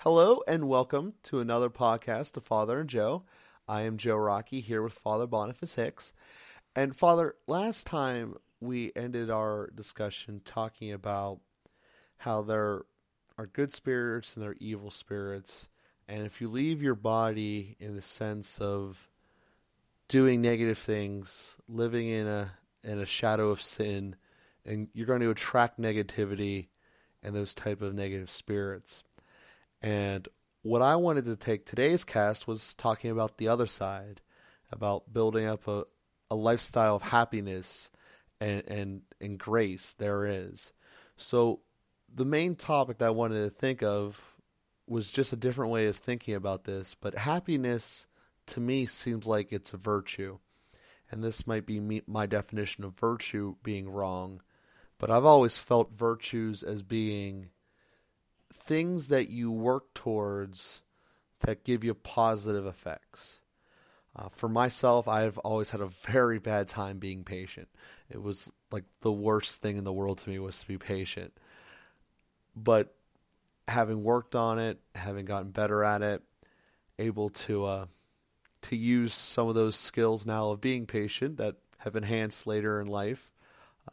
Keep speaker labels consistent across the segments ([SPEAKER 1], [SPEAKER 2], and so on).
[SPEAKER 1] Hello and welcome to another podcast of Father and Joe. I am Joe Rockey here with Father Boniface Hicks. And Father, last time we ended our discussion talking about how there are good spirits and there are evil spirits. And if you leave your body in a sense of doing negative things, living in a in a shadow of sin, and you're going to attract negativity and those type of negative spirits. And what I wanted to take today's cast was talking about the other side, about building up a, a lifestyle of happiness and, and, and grace there is. So the main topic that I wanted to think of was just a different way of thinking about this, but happiness to me seems like it's a virtue. And this might be me, my definition of virtue being wrong, but I've always felt virtues as being things that you work towards that give you positive effects. Uh, for myself, I've always had a very bad time being patient. It was like the worst thing in the world to me was to be patient. But having worked on it, having gotten better at it, able to uh, to use some of those skills now of being patient that have enhanced later in life.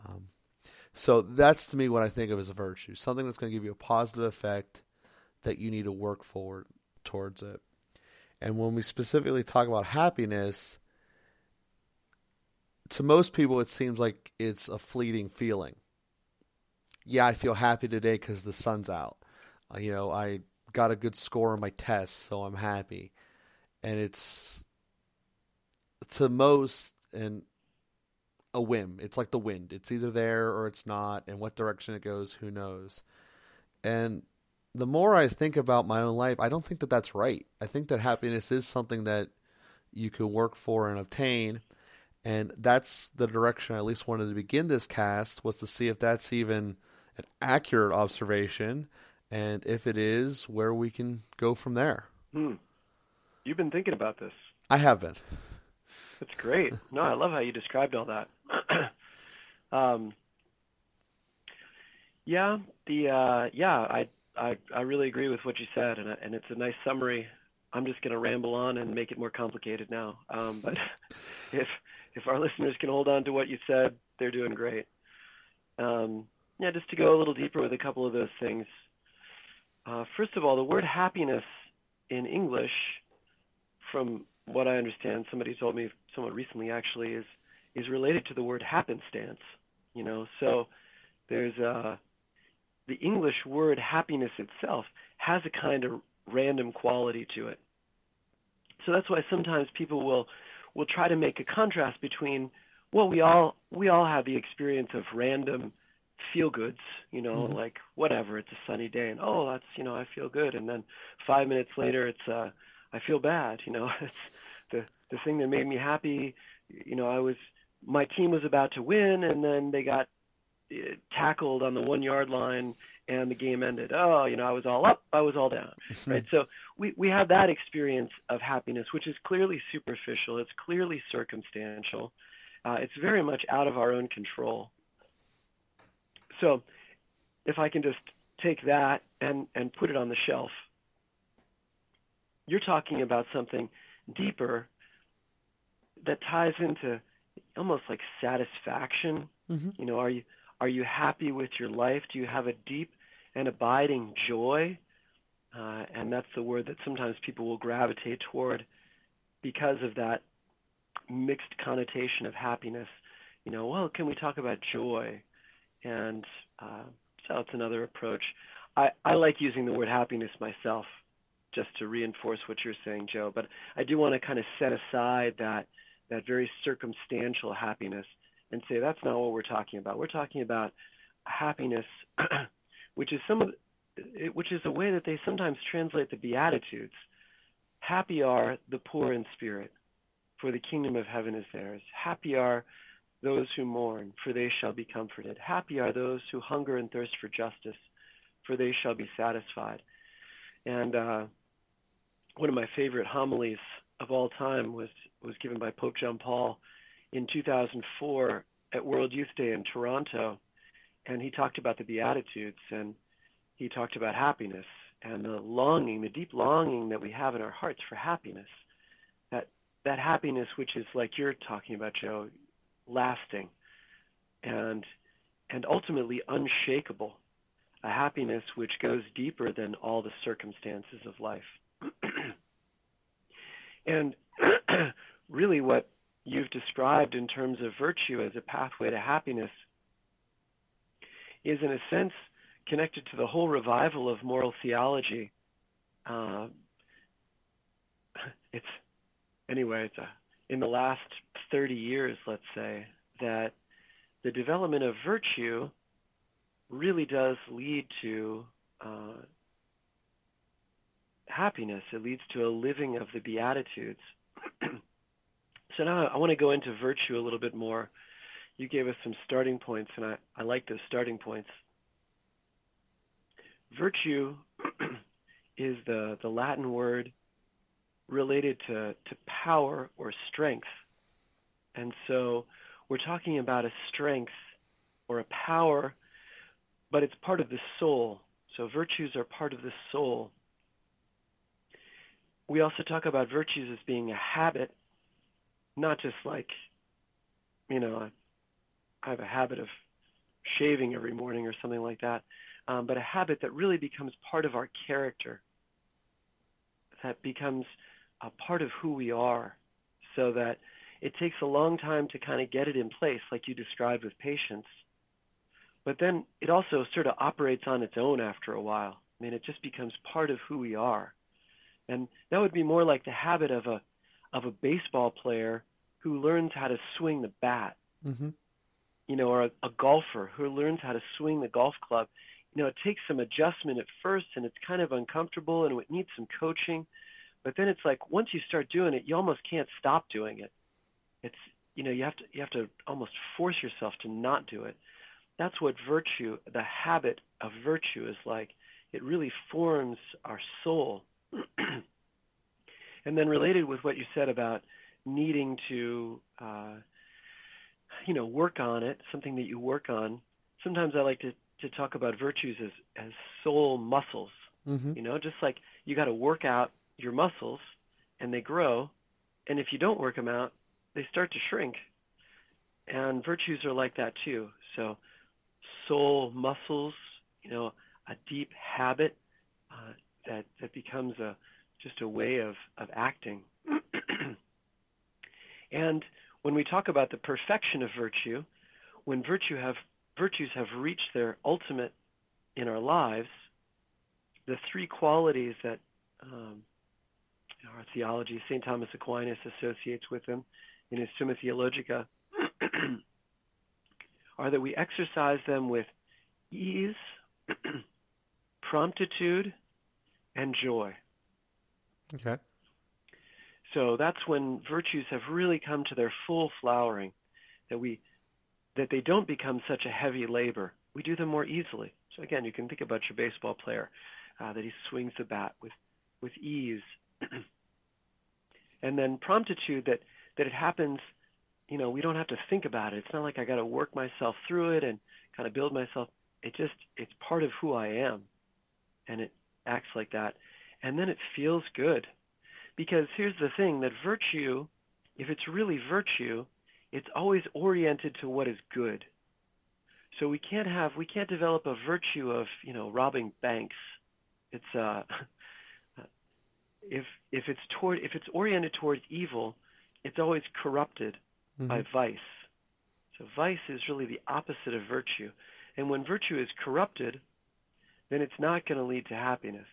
[SPEAKER 1] Um, so that's to me what I think of as a virtue, something that's going to give you a positive effect that you need to work forward towards it. And when we specifically talk about happiness, to most people it seems like it's a fleeting feeling. Yeah, I feel happy today because the sun's out. Uh, you know, I got a good score on my test, so I'm happy. And it's to most, and a whim. It's like the wind. It's either there or it's not, and what direction it goes, who knows. And the more I think about my own life, I don't think that that's right. I think that happiness is something that you can work for and obtain. And that's the direction I at least wanted to begin this cast was to see if that's even an accurate observation, and if it is, where we can go from there.
[SPEAKER 2] Hmm. You've been thinking about this.
[SPEAKER 1] I have been.
[SPEAKER 2] That's great. No, I love how you described all that. um, yeah, the uh, yeah, I I I really agree with what you said, and and it's a nice summary. I'm just going to ramble on and make it more complicated now. Um, but if if our listeners can hold on to what you said, they're doing great. Um, yeah, just to go a little deeper with a couple of those things. Uh, first of all, the word happiness in English, from what I understand, somebody told me somewhat recently actually, is is related to the word happenstance. You know, so there's uh, the English word happiness itself has a kind of random quality to it. So that's why sometimes people will will try to make a contrast between well we all we all have the experience of random feel goods, you know, mm-hmm. like whatever, it's a sunny day and oh that's you know, I feel good and then five minutes later it's uh I feel bad, you know, it's the the thing that made me happy, you know, I was my team was about to win, and then they got uh, tackled on the one yard line, and the game ended. Oh, you know, I was all up, I was all down, right? So we we have that experience of happiness, which is clearly superficial. It's clearly circumstantial. Uh, it's very much out of our own control. So, if I can just take that and and put it on the shelf, you're talking about something deeper that ties into almost like satisfaction. Mm-hmm. You know, are you are you happy with your life? Do you have a deep and abiding joy? Uh, and that's the word that sometimes people will gravitate toward because of that mixed connotation of happiness. You know, well, can we talk about joy? And uh, so it's another approach. I, I like using the word happiness myself just to reinforce what you're saying, Joe. But I do want to kind of set aside that that very circumstantial happiness and say that's not what we're talking about. We're talking about happiness, which is some of which is a way that they sometimes translate the beatitudes. Happy are the poor in spirit, for the kingdom of heaven is theirs. Happy are those who mourn, for they shall be comforted. Happy are those who hunger and thirst for justice, for they shall be satisfied. And uh, one of my favorite homilies of all time was was given by Pope John Paul in 2004 at World Youth Day in Toronto, and he talked about the Beatitudes and he talked about happiness and the longing, the deep longing that we have in our hearts for happiness. That that happiness which is like you're talking about, Joe, lasting and and ultimately unshakable. A happiness which goes deeper than all the circumstances of life. and really what you've described in terms of virtue as a pathway to happiness is in a sense connected to the whole revival of moral theology. Uh, it's anyway, it's a, in the last 30 years, let's say, that the development of virtue really does lead to uh, happiness. It leads to a living of the Beatitudes. so now I want to go into virtue a little bit more. You gave us some starting points, and I, I like those starting points. Virtue is the, the Latin word related to, to power or strength. And so we're talking about a strength or a power, but it's part of the soul. So virtues are part of the soul. We also talk about virtues as being a habit, not just like, you know, I have a habit of shaving every morning or something like that um, but a habit that really becomes part of our character, that becomes a part of who we are, so that it takes a long time to kind of get it in place, like you described with patience. But then it also sort of operates on its own after a while. I mean, it just becomes part of who we are. And that would be more like the habit of a of a baseball player who learns how to swing the bat. Mm-hmm. You know, or a, a golfer who learns how to swing the golf club you know, it takes some adjustment at first and it's kind of uncomfortable and it needs some coaching. But then it's like once you start doing it, you almost can't stop doing it. It's you know, you have to you have to almost force yourself to not do it. That's what virtue, the habit of virtue is like. It really forms our soul. and then related with what you said about needing to uh, you know, work on it, something that you work on. Sometimes I like to to talk about virtues as as soul muscles. Mm-hmm. You know, just like you got to work out your muscles and they grow, and if you don't work them out, they start to shrink. And virtues are like that too. So, soul muscles, you know, a deep habit uh, that that becomes a just a way of of acting. and when we talk about the perfection of virtue, when virtue have virtues have reached their ultimate in our lives, the three qualities that um, our theology, St. Thomas Aquinas associates with them in his Summa Theologica, are that we exercise them with ease, promptitude, and joy.
[SPEAKER 1] Okay.
[SPEAKER 2] So that's when virtues have really come to their full flowering, that we that they don't become such a heavy labor. We do them more easily. So again, you can think about your baseball player uh, that he swings the bat with with ease, and then promptitude that that it happens. You know, we don't have to think about it. It's not like I got to work myself through it and kind of build myself. It just it's part of who I am, and it acts like that, and then it feels good. Because here's the thing: that virtue, if it's really virtue, it's always oriented to what is good. So we can't have we can't develop a virtue of you know robbing banks. It's uh, if if it's toward if it's oriented towards evil, it's always corrupted mm-hmm. by vice. So vice is really the opposite of virtue, and when virtue is corrupted, then it's not going to lead to happiness.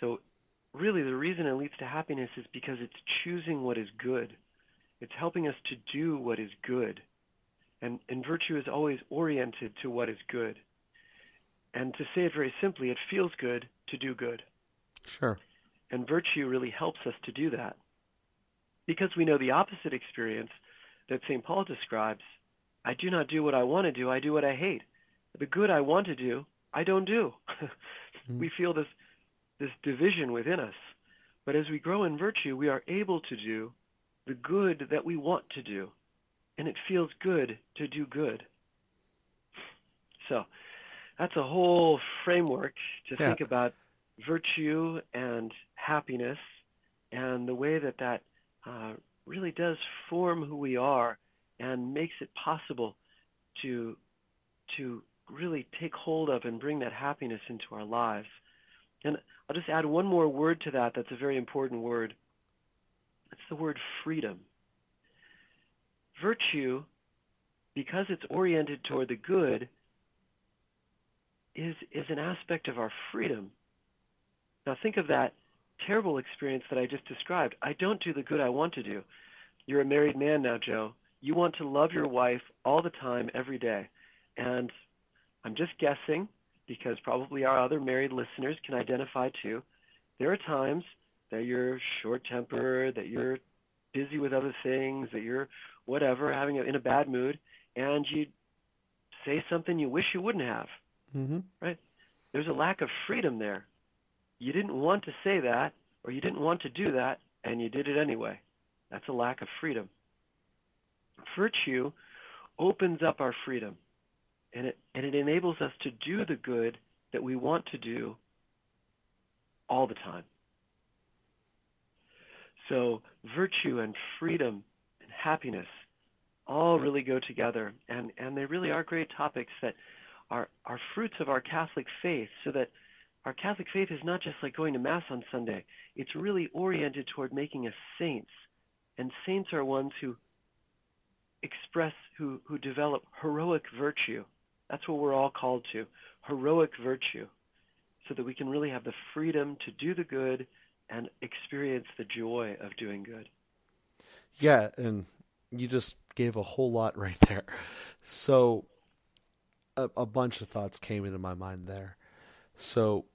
[SPEAKER 2] So really, the reason it leads to happiness is because it's choosing what is good. It's helping us to do what is good. And, and virtue is always oriented to what is good. And to say it very simply, it feels good to do good.
[SPEAKER 1] Sure.
[SPEAKER 2] And virtue really helps us to do that. Because we know the opposite experience that St. Paul describes I do not do what I want to do, I do what I hate. The good I want to do, I don't do. mm-hmm. We feel this, this division within us. But as we grow in virtue, we are able to do the good that we want to do. And it feels good to do good. So that's a whole framework to yeah. think about virtue and happiness and the way that that uh, really does form who we are and makes it possible to to really take hold of and bring that happiness into our lives. And I'll just add one more word to that that's a very important word. It's the word freedom. Virtue, because it's oriented toward the good, is, is an aspect of our freedom. Now think of that terrible experience that I just described. I don't do the good I want to do. You're a married man now, Joe. You want to love your wife all the time, every day. And I'm just guessing, because probably our other married listeners can identify too. There are times that you're short tempered, that you're busy with other things, that you're whatever, having a, in a bad mood, and you say something you wish you wouldn't have.
[SPEAKER 1] Mm-hmm.
[SPEAKER 2] Right? There's a lack of freedom there. You didn't want to say that, or you didn't want to do that, and you did it anyway. That's a lack of freedom. Virtue opens up our freedom, and it, and it enables us to do the good that we want to do all the time. So, virtue and freedom and happiness all really go together, and, and they really are great topics that are, are fruits of our Catholic faith, so that our Catholic faith is not just like going to Mass on Sunday, it's really oriented toward making us saints. And saints are ones who express, who, who develop heroic virtue. That's what we're all called to heroic virtue, so that we can really have the freedom to do the good and experience the joy of doing good.
[SPEAKER 1] Yeah, and you just gave a whole lot right there. So, a, a bunch of thoughts came into my mind there. So,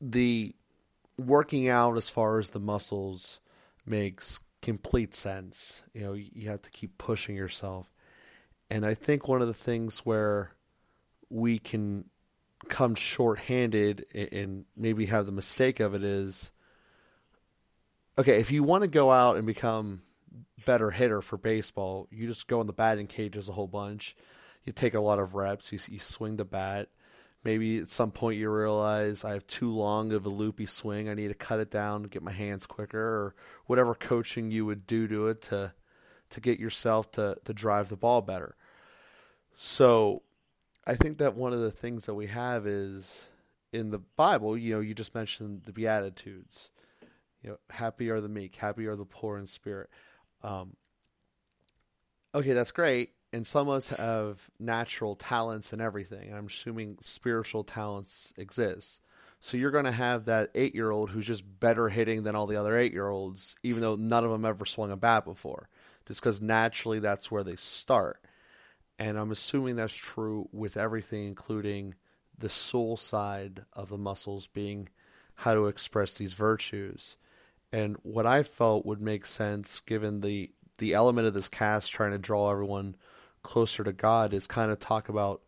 [SPEAKER 1] the working out as far as the muscles makes complete sense. You know, you have to keep pushing yourself. And I think one of the things where we can come short-handed and maybe have the mistake of it is okay, if you want to go out and become better hitter for baseball, you just go in the batting cages a whole bunch. You take a lot of reps. You, you swing the bat. Maybe at some point you realize I have too long of a loopy swing. I need to cut it down, get my hands quicker, or whatever coaching you would do to it to to get yourself to to drive the ball better. So, I think that one of the things that we have is in the Bible. You know, you just mentioned the Beatitudes. You know, happy are the meek, happy are the poor in spirit. Um, okay, that's great and some of us have natural talents and everything. I'm assuming spiritual talents exist. So you're going to have that eight year old who's just better hitting than all the other eight year olds, even though none of them ever swung a bat before, just because naturally that's where they start. And I'm assuming that's true with everything, including the soul side of the muscles being how to express these virtues. And what I felt would make sense given the the element of this cast trying to draw everyone closer to God is kind of talk about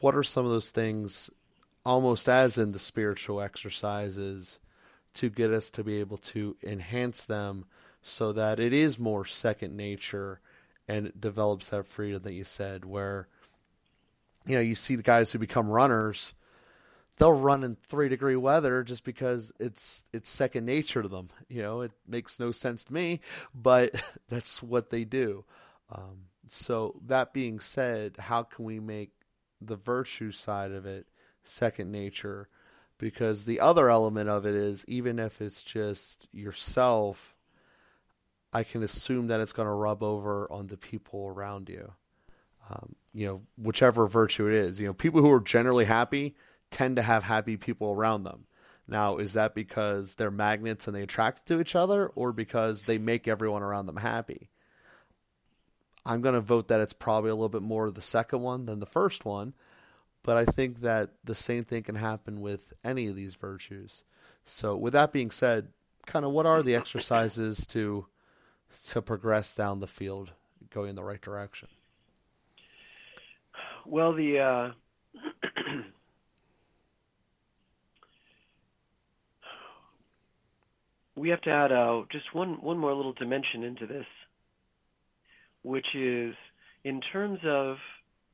[SPEAKER 1] what are some of those things, almost as in the spiritual exercises, to get us to be able to enhance them so that it is more second nature and it develops that freedom that you said, where you know you see the guys who become runners they'll run in three degree weather just because it's it's second nature to them. You know, it makes no sense to me, but that's what they do. Um, so that being said, how can we make the virtue side of it second nature? Because the other element of it is even if it's just yourself, I can assume that it's going to rub over on the people around you. Um, you know, whichever virtue it is. You know, people who are generally happy tend to have happy people around them. Now, is that because they're magnets and they attract to each other, or because they make everyone around them happy? I'm going to vote that it's probably a little bit more the second one than the first one. But I think that the same thing can happen with any of these virtues. So, with that being said, kind of what are the exercises to to progress down the field, going in the right direction?
[SPEAKER 2] Well, the uh, we have to add uh, just one one more little dimension into this, which is in terms of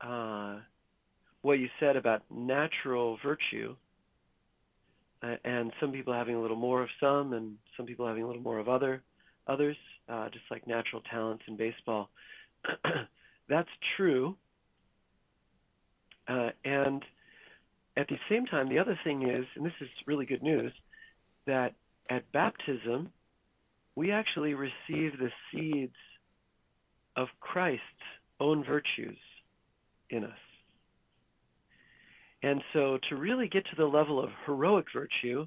[SPEAKER 2] uh, what you said about natural virtue. uh, and some people having a little more of some, and some people having a little more of other others, uh, just like natural talents in baseball. That's true. Uh, and at the same time, the other thing is, and this is really good news, that at baptism, we actually receive the seeds of Christ's own virtues in us. And so to really get to the level of heroic virtue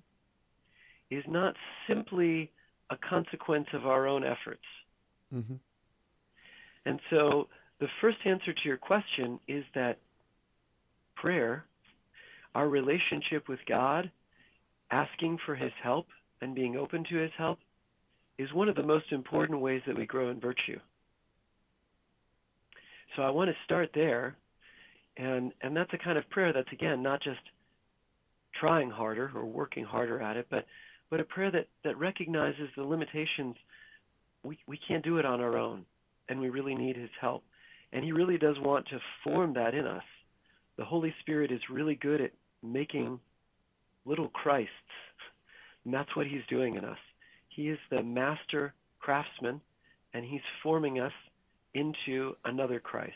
[SPEAKER 2] is not simply a consequence of our own efforts. Mm-hmm. And so the first answer to your question is that prayer, our relationship with God, asking for His help and being open to His help, is one of the most important ways that we grow in virtue. So I want to start there, and and that's a kind of prayer that's again not just trying harder or working harder at it, but but a prayer that that recognizes the limitations. We we can't do it on our own, and we really need His help, and He really does want to form that in us. The Holy Spirit is really good at making little Christs, and that's what He's doing in us. He is the master craftsman, and He's forming us into another Christ,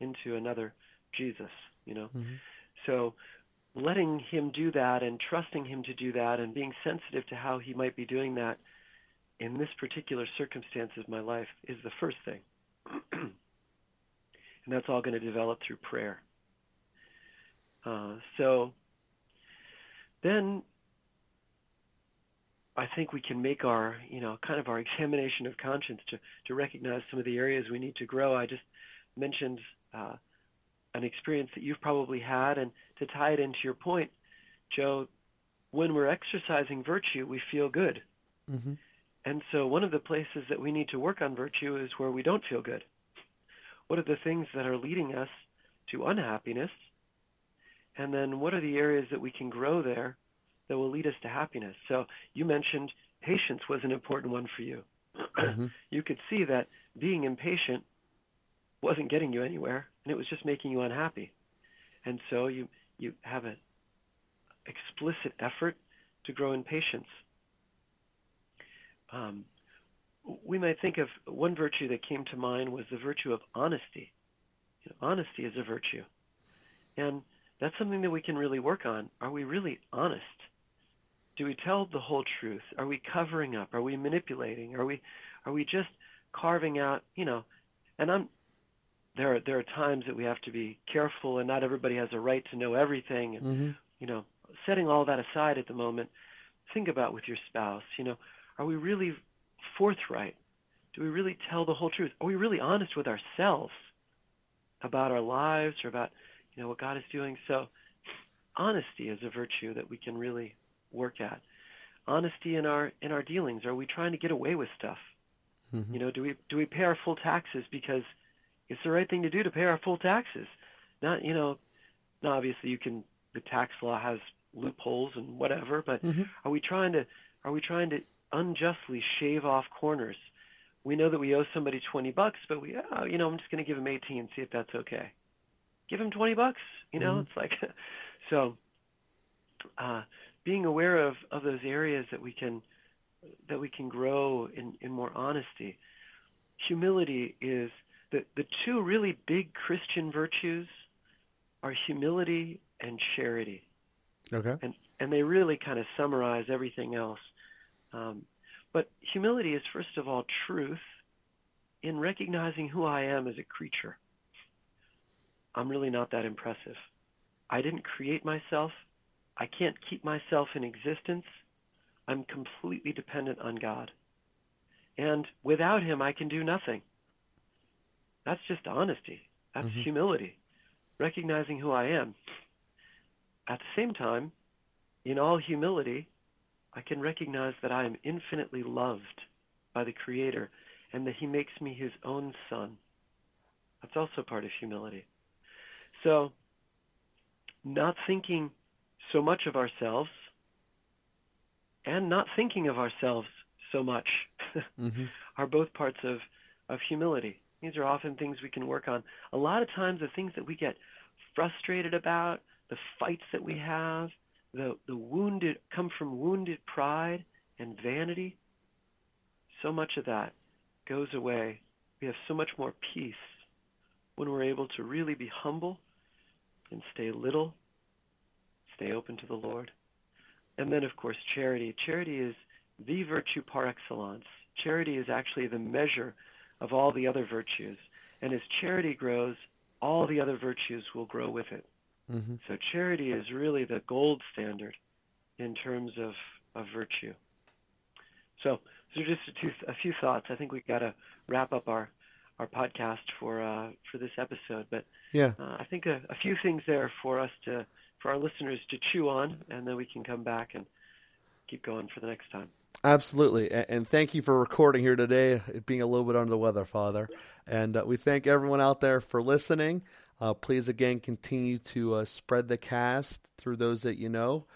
[SPEAKER 2] into another Jesus, you know. Mm-hmm. So letting him do that and trusting him to do that and being sensitive to how he might be doing that in this particular circumstance of my life is the first thing. and that's all going to develop through prayer. Uh, so then I think we can make our, you know, kind of our examination of conscience to, to recognize some of the areas we need to grow. I just mentioned uh, an experience that you've probably had, and to tie it into your point, Joe, when we're exercising virtue, we feel good. Mm-hmm. And so, one of the places that we need to work on virtue is where we don't feel good. What are the things that are leading us to unhappiness? And then, what are the areas that we can grow there that will lead us to happiness. So you mentioned patience was an important one for you. Mm-hmm. you could see that being impatient wasn't getting you anywhere, and it was just making you unhappy. And so you you have an explicit effort to grow in patience. Um, we might think of one virtue that came to mind was the virtue of honesty. You know, honesty is a virtue, and that's something that we can really work on. Are we really honest? do we tell the whole truth? Are we covering up? Are we manipulating? Are we are we just carving out, you know, and I'm there are there are times that we have to be careful and not everybody has a right to know everything and mm-hmm. you know, setting all that aside at the moment, think about with your spouse, you know, are we really forthright? Do we really tell the whole truth? Are we really honest with ourselves about our lives or about, you know, what God is doing? So honesty is a virtue that we can really work at. Honesty in our in our dealings. Are we trying to get away with stuff? Mm-hmm. You know, do we do we pay our full taxes because it's the right thing to do to pay our full taxes? Not you know, now obviously you can. The tax law has loopholes and whatever, but mm-hmm. are we trying to are we trying to unjustly shave off corners? We know that we owe somebody twenty bucks, but we oh, you know I'm just going to give him eighteen and see if that's okay. Give him twenty bucks. You know, mm-hmm. it's like so. Uh, being aware of, of those areas that we can that we can grow in, in more honesty. Humility is the the two really big Christian virtues are humility and charity.
[SPEAKER 1] Okay.
[SPEAKER 2] And and they really kind of summarize everything else. Um, but humility is first of all truth in recognizing who I am as a creature. I'm really not that impressive. I didn't create myself. I can't keep myself in existence. I'm completely dependent on God. And without Him, I can do nothing. That's just honesty. That's mm-hmm. humility, recognizing who I am. At the same time, in all humility, I can recognize that I am infinitely loved by the Creator and that He makes me His own Son. That's also part of humility. So, not thinking so much of ourselves and not thinking of ourselves so much mm-hmm. are both parts of, of humility. These are often things we can work on. A lot of times, the things that we get frustrated about, the fights that we have, the, the wounded come from wounded pride and vanity, so much of that goes away. We have so much more peace when we're able to really be humble and stay little, stay open to the Lord. And then, of course, charity. Charity is the virtue par excellence. Charity is actually the measure of all the other virtues. And as charity grows, all the other virtues will grow with it. Mm-hmm. So charity is really the gold standard in terms of, of virtue. So, so just a, two, a few thoughts. I think we've got to wrap up our, our podcast for uh, for this episode. But
[SPEAKER 1] yeah,
[SPEAKER 2] uh, I think a, a few things there for us to for our listeners to chew on, and then we can come back and keep going for the next time.
[SPEAKER 1] Absolutely, and thank you for recording here today. Being a little bit under the weather, Father, and uh, we thank everyone out there for listening. Uh, please again continue to uh, spread the cast through those that you know.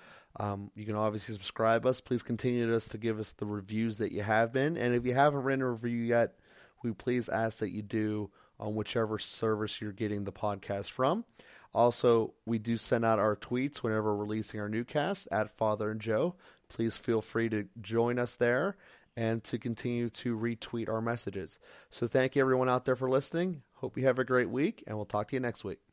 [SPEAKER 1] Um, you can obviously subscribe us. Please continue to us to give us the reviews that you have been, and if you haven't written a review yet, we please ask that you do on whichever service you're getting the podcast from. Also, we do send out our tweets whenever we're releasing our new cast at Father and Joe. Please feel free to join us there and to continue to retweet our messages. So, thank you everyone out there for listening. Hope you have a great week, and we'll talk to you next week.